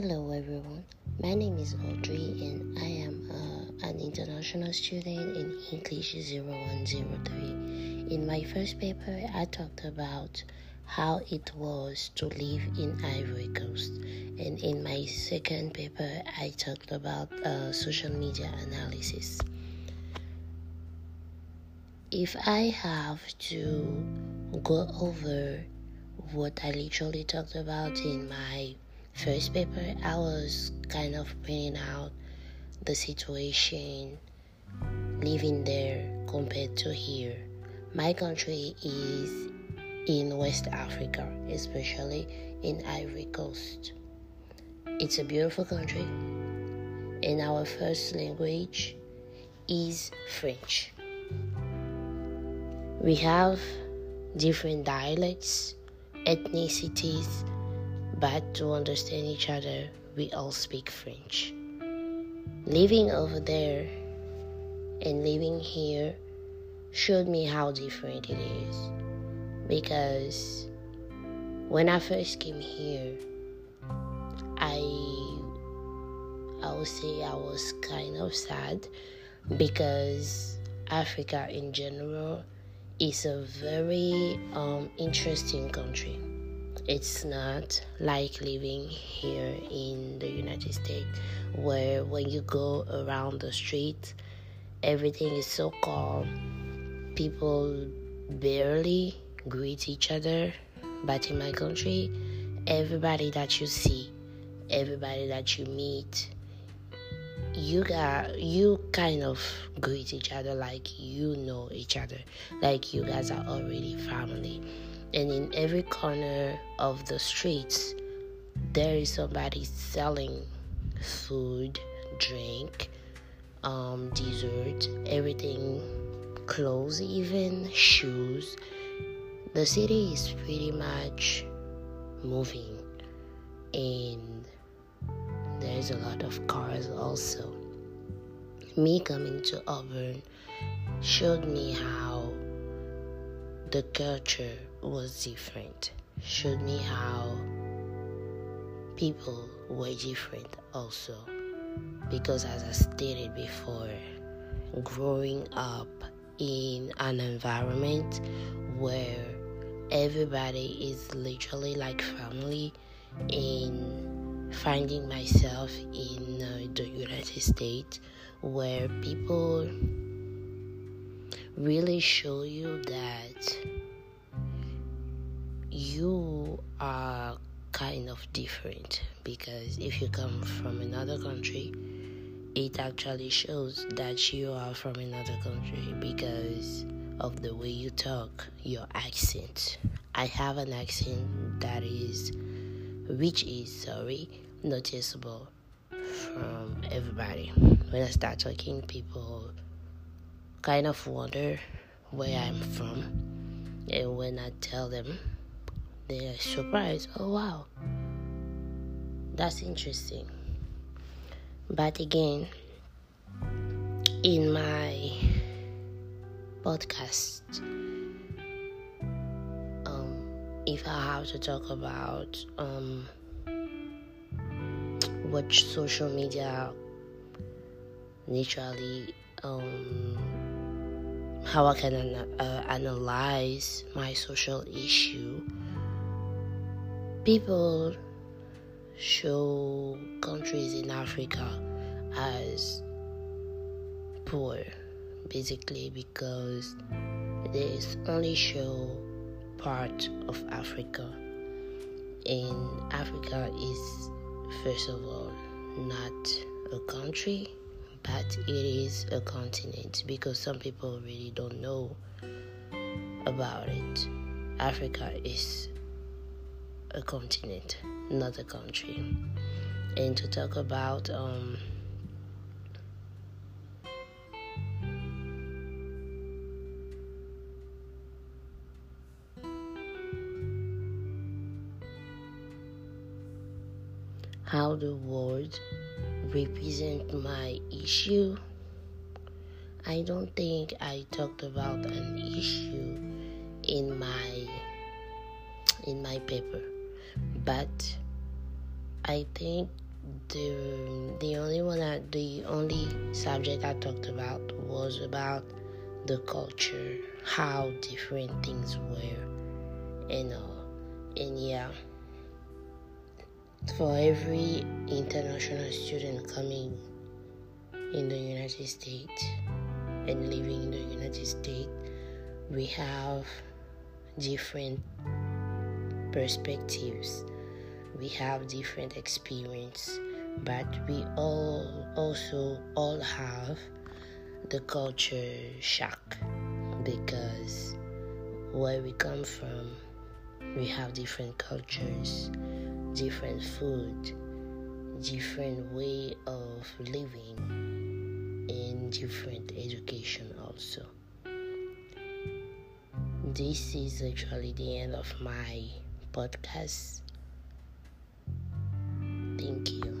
Hello, everyone. My name is Audrey, and I am uh, an international student in English 0103. In my first paper, I talked about how it was to live in Ivory Coast, and in my second paper, I talked about uh, social media analysis. If I have to go over what I literally talked about in my first paper, I was kind of pointing out the situation living there compared to here. My country is in West Africa, especially in Ivory Coast. It's a beautiful country, and our first language is French. We have different dialects, ethnicities, but to understand each other, we all speak French. Living over there and living here showed me how different it is. Because when I first came here, I I would say I was kind of sad because Africa in general is a very um, interesting country it's not like living here in the United States, where when you go around the street, everything is so calm. People barely greet each other. But in my country, everybody that you see, everybody that you meet, you got you kind of greet each other like you know each other, like you guys are already family and in every corner of the streets there is somebody selling food drink um, dessert everything clothes even shoes. The city is pretty much moving. And there's a lot of cars also. Me coming to auburn showed me how the culture was different, showed me how people were different also. Because, as I stated before, growing up in an environment where everybody is literally like family, in finding myself in uh, the United States where people really show you that you are kind of different because if you come from another country it actually shows that you are from another country because of the way you talk your accent. I have an accent that is which is sorry noticeable from everybody. When i start talking people kind of wonder where I'm from. And when I tell them, they're surprised. Oh, wow. That's interesting. But again, in my podcast, um, if I have to talk about um, what social media naturally um, how I can uh, analyze my social issue. People show countries in Africa as poor, basically, because they only show part of Africa. And Africa is, first of all, not a country but it is a continent because some people really don't know about it. Africa is a continent, not a country. And to talk about um, how the world represent my issue. I don't think I talked about an issue in my in my paper, but I think the the only one that the only subject I talked about was about the culture, how different things were, and all. And yeah, for every international student coming in the United States and living in the United States, we have different perspectives. We have different experience but we all also all have the culture shock because where we come from we have different cultures different food different way of living and different education also this is actually the end of my podcast Thank you.